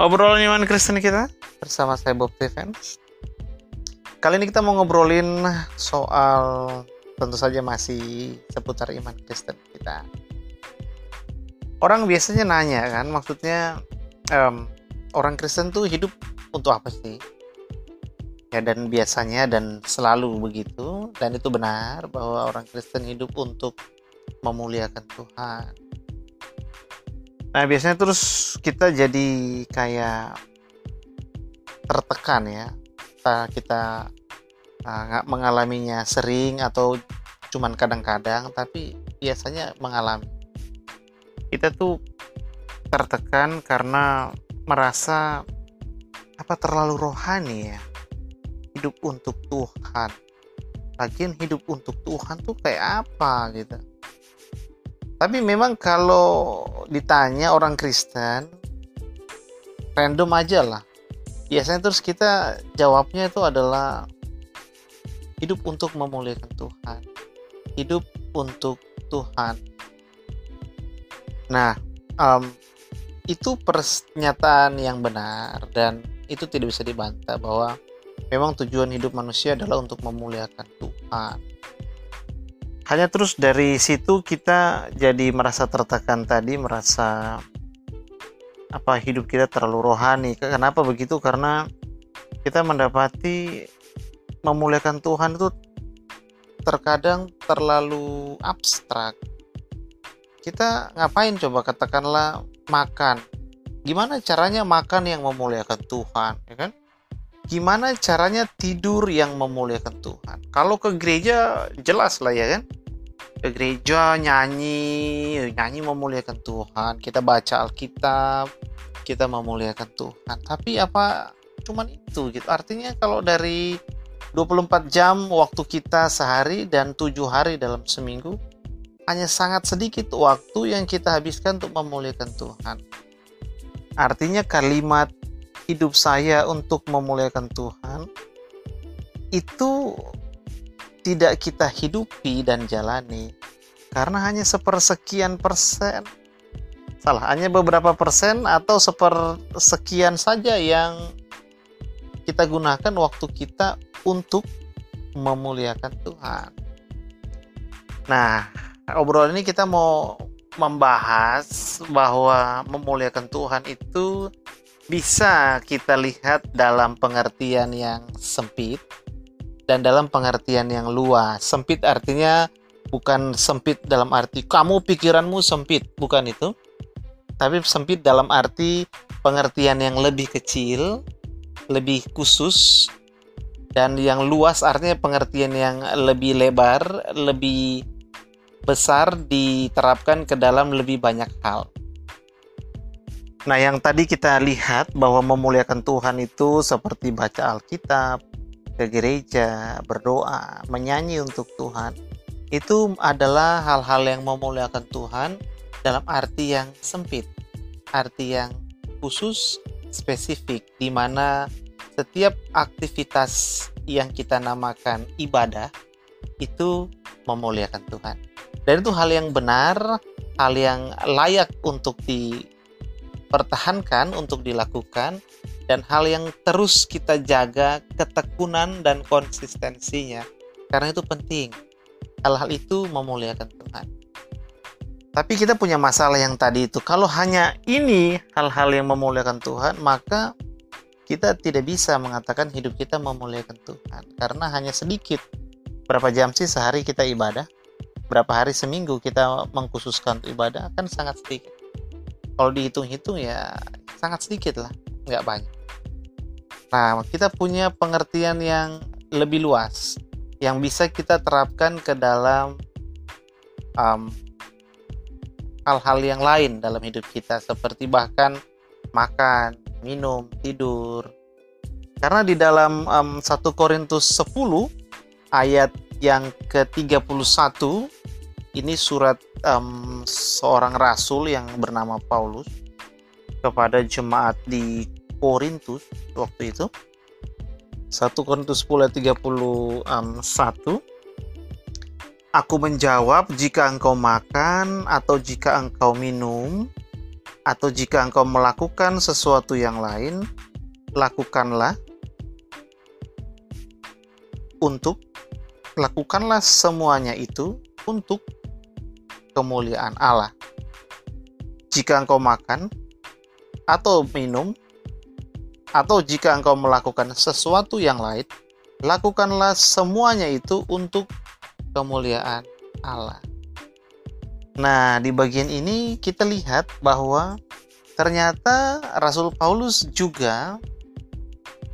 obrolan iman Kristen kita bersama saya Bob Stevens. Kali ini kita mau ngobrolin soal tentu saja masih seputar iman Kristen kita. Orang biasanya nanya kan, maksudnya um, orang Kristen tuh hidup untuk apa sih? Ya dan biasanya dan selalu begitu dan itu benar bahwa orang Kristen hidup untuk memuliakan Tuhan Nah biasanya terus kita jadi kayak tertekan ya. Kita kita uh, mengalaminya sering atau cuman kadang-kadang tapi biasanya mengalami. Kita tuh tertekan karena merasa apa terlalu rohani ya. Hidup untuk Tuhan. Lagian hidup untuk Tuhan tuh kayak apa gitu tapi memang kalau ditanya orang Kristen random aja lah. Biasanya terus kita jawabnya itu adalah hidup untuk memuliakan Tuhan. Hidup untuk Tuhan. Nah um, itu pernyataan yang benar dan itu tidak bisa dibantah bahwa memang tujuan hidup manusia adalah untuk memuliakan Tuhan hanya terus dari situ kita jadi merasa tertekan tadi merasa apa hidup kita terlalu rohani. Kenapa begitu? Karena kita mendapati memuliakan Tuhan itu terkadang terlalu abstrak. Kita ngapain coba katakanlah makan? Gimana caranya makan yang memuliakan Tuhan ya kan? Gimana caranya tidur yang memuliakan Tuhan? Kalau ke gereja jelas lah ya kan ke gereja nyanyi. Nyanyi memuliakan Tuhan. Kita baca Alkitab. Kita memuliakan Tuhan. Tapi apa cuman itu gitu? Artinya kalau dari 24 jam waktu kita sehari dan tujuh hari dalam seminggu hanya sangat sedikit waktu yang kita habiskan untuk memuliakan Tuhan. Artinya kalimat hidup saya untuk memuliakan Tuhan itu tidak kita hidupi dan jalani. Karena hanya sepersekian persen. Salah hanya beberapa persen atau sepersekian saja yang kita gunakan waktu kita untuk memuliakan Tuhan. Nah, obrolan ini kita mau membahas bahwa memuliakan Tuhan itu bisa kita lihat dalam pengertian yang sempit dan dalam pengertian yang luas. Sempit artinya bukan sempit dalam arti kamu pikiranmu sempit, bukan itu. Tapi sempit dalam arti pengertian yang lebih kecil, lebih khusus dan yang luas artinya pengertian yang lebih lebar, lebih besar diterapkan ke dalam lebih banyak hal. Nah, yang tadi kita lihat bahwa memuliakan Tuhan itu seperti baca Alkitab, ke gereja, berdoa, menyanyi untuk Tuhan, itu adalah hal-hal yang memuliakan Tuhan dalam arti yang sempit, arti yang khusus, spesifik, di mana setiap aktivitas yang kita namakan ibadah itu memuliakan Tuhan. Dan itu hal yang benar, hal yang layak untuk dipertahankan, untuk dilakukan, dan hal yang terus kita jaga ketekunan dan konsistensinya. Karena itu penting. Hal-hal itu memuliakan Tuhan. Tapi kita punya masalah yang tadi itu. Kalau hanya ini hal-hal yang memuliakan Tuhan maka kita tidak bisa mengatakan hidup kita memuliakan Tuhan. Karena hanya sedikit. Berapa jam sih sehari kita ibadah? Berapa hari seminggu kita mengkhususkan ibadah? Kan sangat sedikit. Kalau dihitung-hitung ya sangat sedikit lah nggak banyak Nah, kita punya pengertian yang lebih luas yang bisa kita terapkan ke dalam hal hal-hal yang lain dalam hidup kita seperti bahkan makan, minum, tidur. Karena di dalam um, 1 Korintus 10 ayat yang ke-31 ini surat um, seorang rasul yang bernama Paulus kepada jemaat di Korintus waktu itu 1 Korintus 10 ayat 31 Aku menjawab jika engkau makan atau jika engkau minum atau jika engkau melakukan sesuatu yang lain, lakukanlah untuk lakukanlah semuanya itu untuk kemuliaan Allah. Jika engkau makan atau minum, atau jika engkau melakukan sesuatu yang lain, lakukanlah semuanya itu untuk kemuliaan Allah. Nah, di bagian ini kita lihat bahwa ternyata Rasul Paulus juga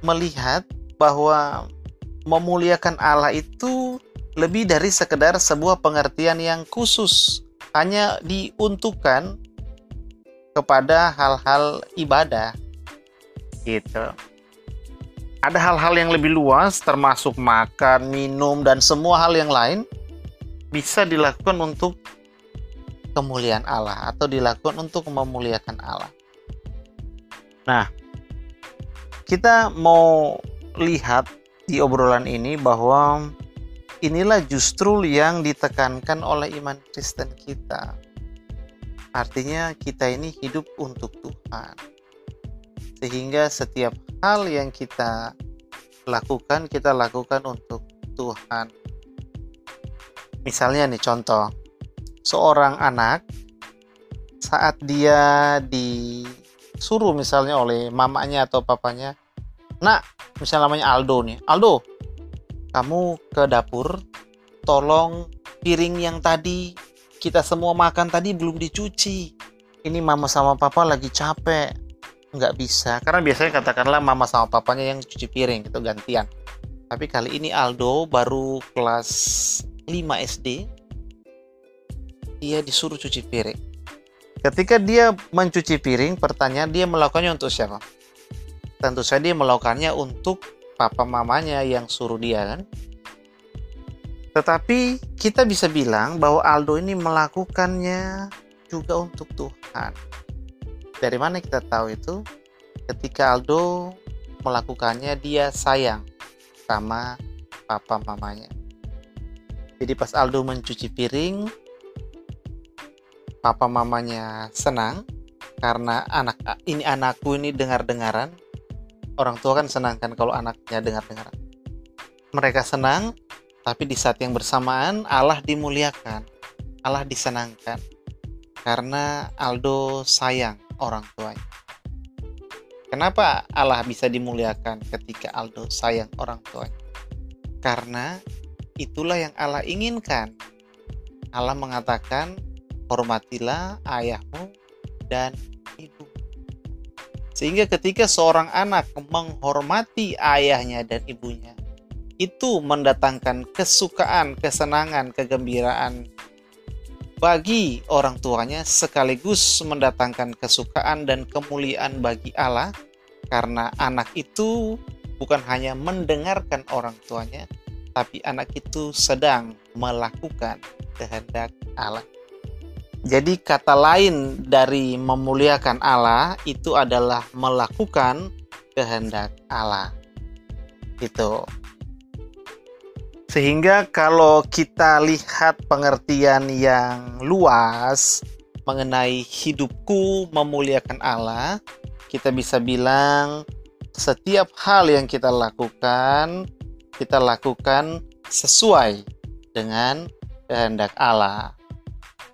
melihat bahwa memuliakan Allah itu lebih dari sekedar sebuah pengertian yang khusus, hanya diuntukkan kepada hal-hal ibadah. Gitu. Ada hal-hal yang lebih luas termasuk makan, minum dan semua hal yang lain bisa dilakukan untuk kemuliaan Allah atau dilakukan untuk memuliakan Allah. Nah, kita mau lihat di obrolan ini bahwa inilah justru yang ditekankan oleh iman Kristen kita. Artinya kita ini hidup untuk Tuhan. Sehingga setiap hal yang kita lakukan, kita lakukan untuk Tuhan. Misalnya nih contoh, seorang anak saat dia disuruh misalnya oleh mamanya atau papanya, "Nak, misalnya namanya Aldo nih Aldo kamu ke dapur tolong piring yang tadi kita semua makan tadi belum dicuci. Ini mama sama papa lagi capek nggak bisa. Karena biasanya katakanlah mama sama papanya yang cuci piring itu gantian. Tapi kali ini Aldo baru kelas 5 SD dia disuruh cuci piring. Ketika dia mencuci piring pertanyaan dia melakukannya untuk siapa? Tentu saja dia melakukannya untuk papa mamanya yang suruh dia kan? Tetapi kita bisa bilang bahwa Aldo ini melakukannya juga untuk Tuhan. Dari mana kita tahu itu? Ketika Aldo melakukannya, dia sayang sama papa mamanya. Jadi pas Aldo mencuci piring, papa mamanya senang karena anak ini anakku ini dengar-dengaran orang tua kan senang kan kalau anaknya dengar-dengar. Mereka senang, tapi di saat yang bersamaan Allah dimuliakan, Allah disenangkan. Karena Aldo sayang orang tuanya. Kenapa Allah bisa dimuliakan ketika Aldo sayang orang tuanya? Karena itulah yang Allah inginkan. Allah mengatakan, hormatilah ayahmu dan sehingga ketika seorang anak menghormati ayahnya dan ibunya, itu mendatangkan kesukaan, kesenangan, kegembiraan bagi orang tuanya sekaligus mendatangkan kesukaan dan kemuliaan bagi Allah karena anak itu bukan hanya mendengarkan orang tuanya tapi anak itu sedang melakukan kehendak Allah. Jadi kata lain dari memuliakan Allah itu adalah melakukan kehendak Allah. Itu. Sehingga kalau kita lihat pengertian yang luas mengenai hidupku memuliakan Allah, kita bisa bilang setiap hal yang kita lakukan, kita lakukan sesuai dengan kehendak Allah.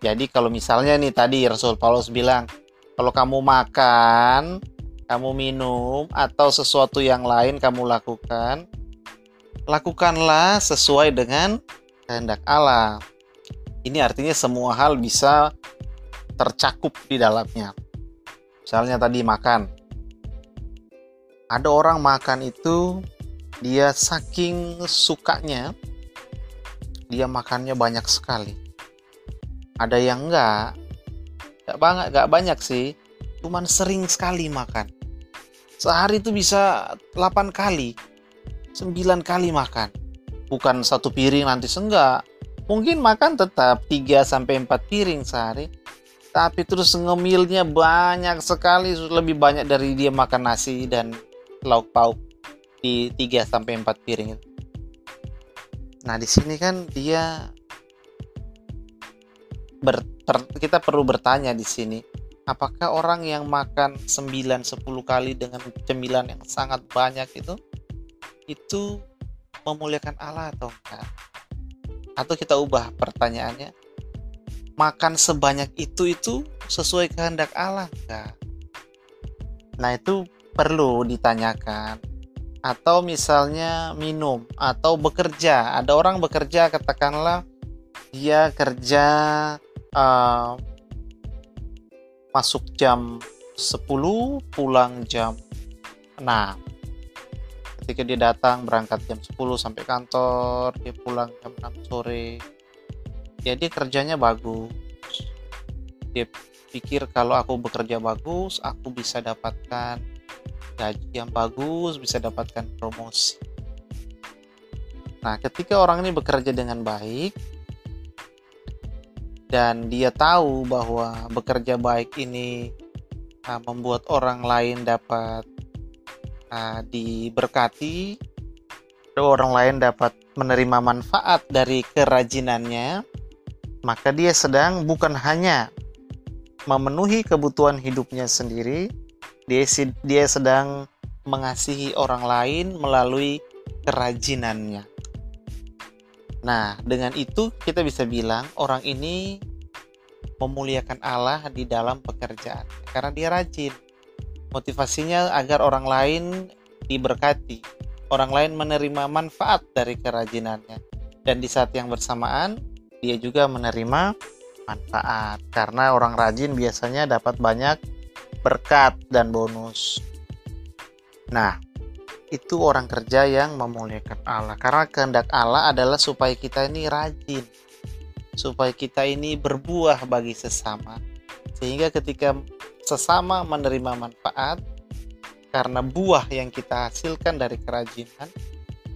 Jadi kalau misalnya nih tadi Rasul Paulus bilang, kalau kamu makan, kamu minum atau sesuatu yang lain kamu lakukan, lakukanlah sesuai dengan kehendak Allah. Ini artinya semua hal bisa tercakup di dalamnya. Misalnya tadi makan. Ada orang makan itu dia saking sukanya dia makannya banyak sekali ada yang enggak enggak banget enggak banyak sih cuman sering sekali makan sehari itu bisa 8 kali 9 kali makan. Bukan satu piring nanti senggak mungkin makan tetap 3 sampai 4 piring sehari. Tapi terus ngemilnya banyak sekali. Lebih banyak dari dia makan nasi dan lauk pauk di 3 sampai 4 piring Nah, di sini kan dia ber, ter, kita perlu bertanya di sini apakah orang yang makan 9-10 kali dengan cemilan yang sangat banyak itu itu memuliakan Allah atau enggak? Atau kita ubah pertanyaannya makan sebanyak itu itu sesuai kehendak Allah enggak? Nah itu perlu ditanyakan. Atau misalnya minum atau bekerja. Ada orang bekerja katakanlah dia kerja uh, masuk jam 10 pulang jam 6 ketika dia datang berangkat jam 10 sampai kantor dia pulang jam 6 sore. Ya dia kerjanya bagus. Dia pikir kalau aku bekerja bagus aku bisa dapatkan gaji yang bagus bisa dapatkan promosi. Nah ketika orang ini bekerja dengan baik dan dia tahu bahwa bekerja baik ini uh, membuat orang lain dapat uh, diberkati, orang lain dapat menerima manfaat dari kerajinannya, maka dia sedang bukan hanya memenuhi kebutuhan hidupnya sendiri, dia dia sedang mengasihi orang lain melalui kerajinannya. Nah, dengan itu kita bisa bilang orang ini memuliakan Allah di dalam pekerjaan karena dia rajin. Motivasinya agar orang lain diberkati, orang lain menerima manfaat dari kerajinannya. Dan di saat yang bersamaan, dia juga menerima manfaat karena orang rajin biasanya dapat banyak berkat dan bonus. Nah, itu orang kerja yang memuliakan Allah karena kehendak Allah adalah supaya kita ini rajin supaya kita ini berbuah bagi sesama sehingga ketika sesama menerima manfaat karena buah yang kita hasilkan dari kerajinan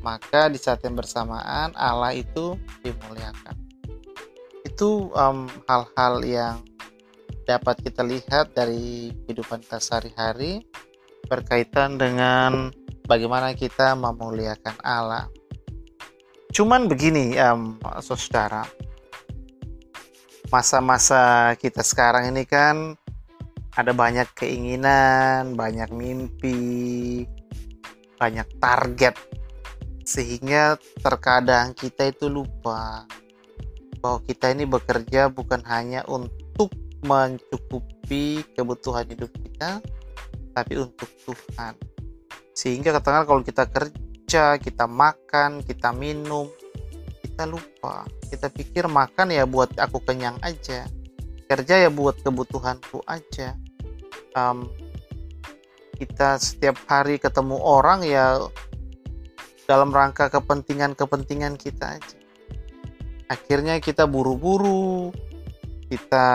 maka di saat yang bersamaan Allah itu dimuliakan itu hal-hal um, yang dapat kita lihat dari kehidupan kita sehari-hari berkaitan dengan bagaimana kita memuliakan Allah. Cuman begini, um, saudara, masa-masa kita sekarang ini kan ada banyak keinginan, banyak mimpi, banyak target, sehingga terkadang kita itu lupa bahwa kita ini bekerja bukan hanya untuk mencukupi kebutuhan hidup kita, tapi untuk Tuhan. Sehingga katakan kalau kita kerja kita makan kita minum kita lupa. Kita pikir makan ya buat aku kenyang aja kerja ya buat kebutuhanku aja um, kita setiap hari ketemu orang ya dalam rangka kepentingan-kepentingan kita aja akhirnya kita buru-buru kita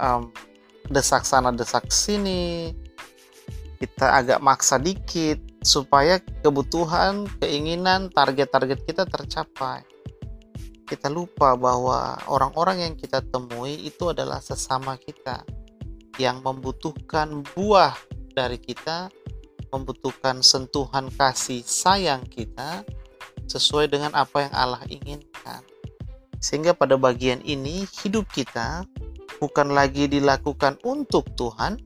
um, desak sana desak sini kita agak maksa dikit supaya kebutuhan, keinginan, target-target kita tercapai. Kita lupa bahwa orang-orang yang kita temui itu adalah sesama kita yang membutuhkan buah dari kita, membutuhkan sentuhan kasih sayang kita sesuai dengan apa yang Allah inginkan. Sehingga pada bagian ini hidup kita bukan lagi dilakukan untuk Tuhan,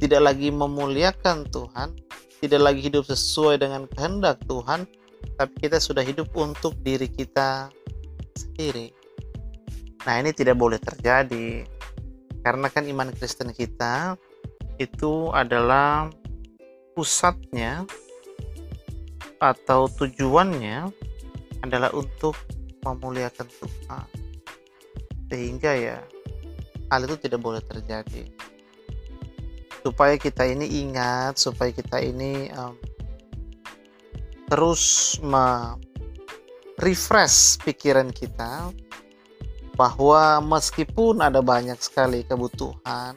tidak lagi memuliakan Tuhan, tidak lagi hidup sesuai dengan kehendak Tuhan, tapi kita sudah hidup untuk diri kita sendiri. Nah, ini tidak boleh terjadi. Karena kan iman Kristen kita itu adalah pusatnya atau tujuannya adalah untuk memuliakan Tuhan. Sehingga ya hal itu tidak boleh terjadi supaya kita ini ingat supaya kita ini um, terus refresh pikiran kita bahwa meskipun ada banyak sekali kebutuhan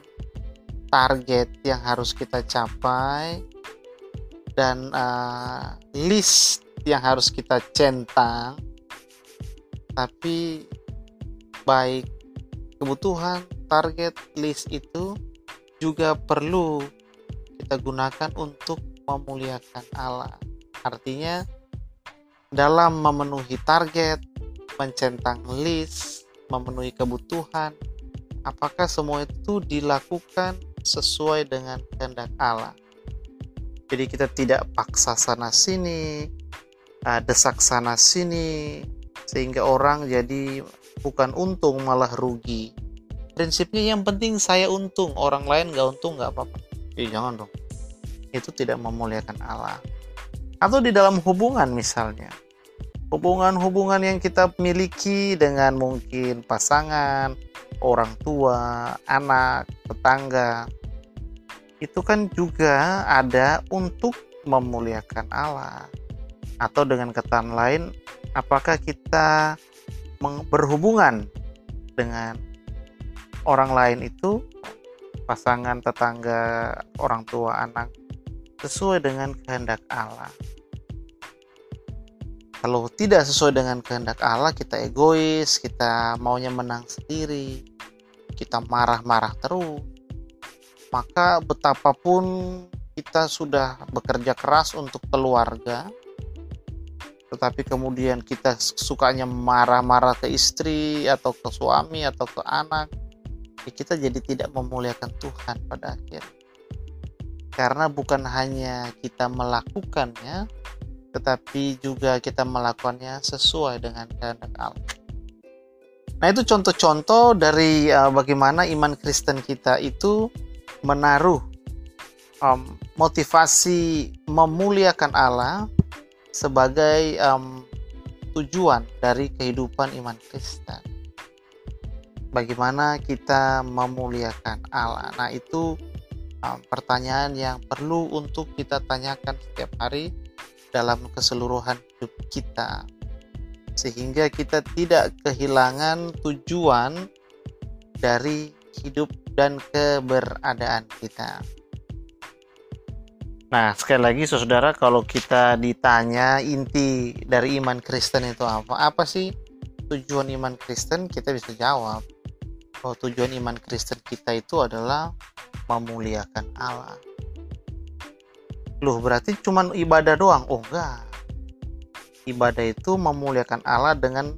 target yang harus kita capai dan uh, list yang harus kita centang tapi baik kebutuhan target list itu juga perlu kita gunakan untuk memuliakan Allah. Artinya dalam memenuhi target, mencentang list, memenuhi kebutuhan, apakah semua itu dilakukan sesuai dengan kehendak Allah. Jadi kita tidak paksa sana sini, uh, desak sana sini, sehingga orang jadi bukan untung malah rugi. Prinsipnya yang penting saya untung, orang lain nggak untung nggak apa-apa. Ya jangan dong. Itu tidak memuliakan Allah. Atau di dalam hubungan misalnya, hubungan-hubungan yang kita miliki dengan mungkin pasangan, orang tua, anak, tetangga, itu kan juga ada untuk memuliakan Allah. Atau dengan kata lain, apakah kita berhubungan dengan orang lain itu, pasangan, tetangga, orang tua, anak, sesuai dengan kehendak Allah kalau tidak sesuai dengan kehendak Allah kita egois kita maunya menang sendiri kita marah-marah terus. Maka betapapun kita sudah bekerja keras untuk keluarga tetapi kemudian kita sukanya marah-marah ke istri atau ke suami atau ke anak ya kita jadi tidak memuliakan Tuhan pada akhir karena bukan hanya kita melakukannya tetapi juga kita melakukannya sesuai dengan kehendak Allah. Nah, itu contoh-contoh dari uh, bagaimana iman Kristen kita itu menaruh um, motivasi memuliakan Allah sebagai um, tujuan dari kehidupan iman Kristen. Bagaimana kita memuliakan Allah. Nah, itu um, pertanyaan yang perlu untuk kita tanyakan setiap hari dalam keseluruhan hidup kita sehingga kita tidak kehilangan tujuan dari hidup dan keberadaan kita. Nah, sekali lagi saudara, kalau kita ditanya inti dari iman Kristen itu apa? Apa sih tujuan iman Kristen? Kita bisa jawab bahwa tujuan iman Kristen kita itu adalah memuliakan Allah loh berarti cuma ibadah doang? Oh enggak. Ibadah itu memuliakan Allah dengan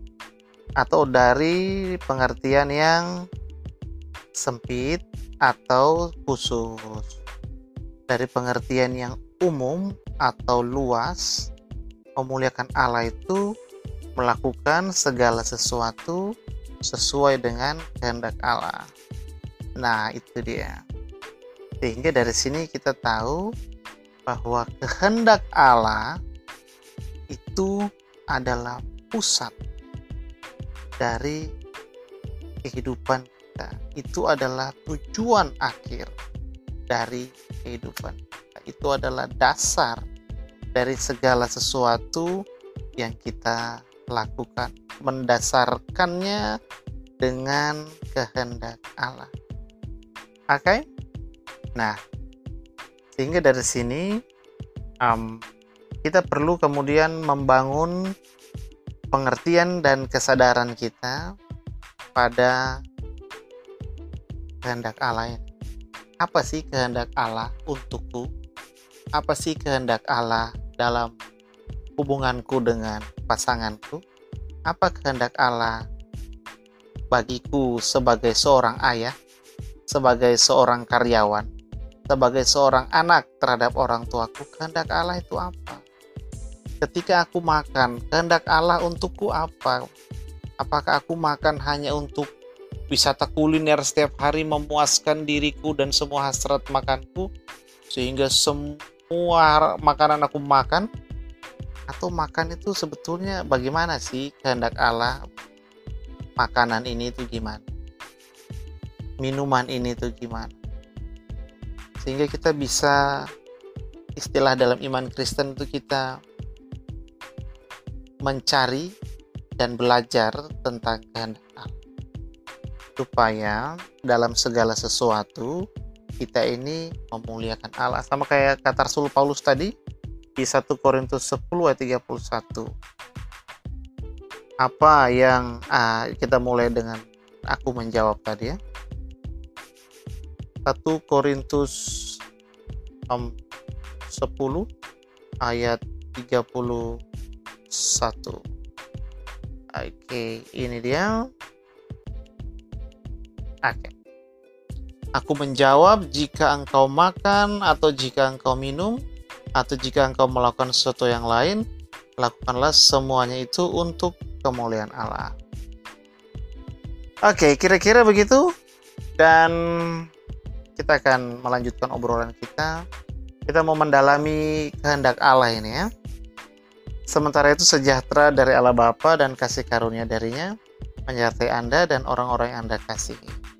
atau dari pengertian yang sempit atau khusus. Dari pengertian yang umum atau luas memuliakan Allah itu melakukan segala sesuatu sesuai dengan kehendak Allah. Nah itu dia. Sehingga dari sini kita tahu bahwa kehendak Allah itu adalah pusat dari kehidupan kita. Itu adalah tujuan akhir dari kehidupan kita. Itu adalah dasar dari segala sesuatu yang kita lakukan. Mendasarkannya dengan kehendak Allah. Oke? Okay? Nah, sehingga dari sini um, kita perlu kemudian membangun pengertian dan kesadaran kita pada kehendak Allah ini. Apa sih kehendak Allah untukku? Apa sih kehendak Allah dalam hubunganku dengan pasanganku? Apa kehendak Allah bagiku sebagai seorang ayah, sebagai seorang karyawan, sebagai seorang anak terhadap orang tuaku, kehendak Allah itu apa? Ketika aku makan, kehendak Allah untukku apa? Apakah aku makan hanya untuk wisata kuliner setiap hari memuaskan diriku dan semua hasrat makanku sehingga semua makanan aku makan atau makan itu sebetulnya bagaimana sih kehendak Allah makanan ini itu gimana minuman ini itu gimana sehingga kita bisa istilah dalam iman Kristen itu kita mencari dan belajar tentang kehendak. Allah supaya dalam segala sesuatu kita ini memuliakan Allah. Sama kayak kata Rasul Paulus tadi di 1 Korintus 10 ayat 31 apa yang ah, kita mulai dengan aku menjawab tadi ya 1 Korintus um, 10 ayat 31 Oke, ini dia. Oke. Aku menjawab, jika engkau makan atau jika engkau minum atau jika engkau melakukan sesuatu yang lain, lakukanlah semuanya itu untuk kemuliaan Allah. Oke, kira-kira begitu. Dan kita akan melanjutkan obrolan kita. Kita mau mendalami kehendak Allah ini ya. Sementara itu sejahtera dari Allah Bapa dan kasih karunia darinya menyertai Anda dan orang-orang yang Anda kasihi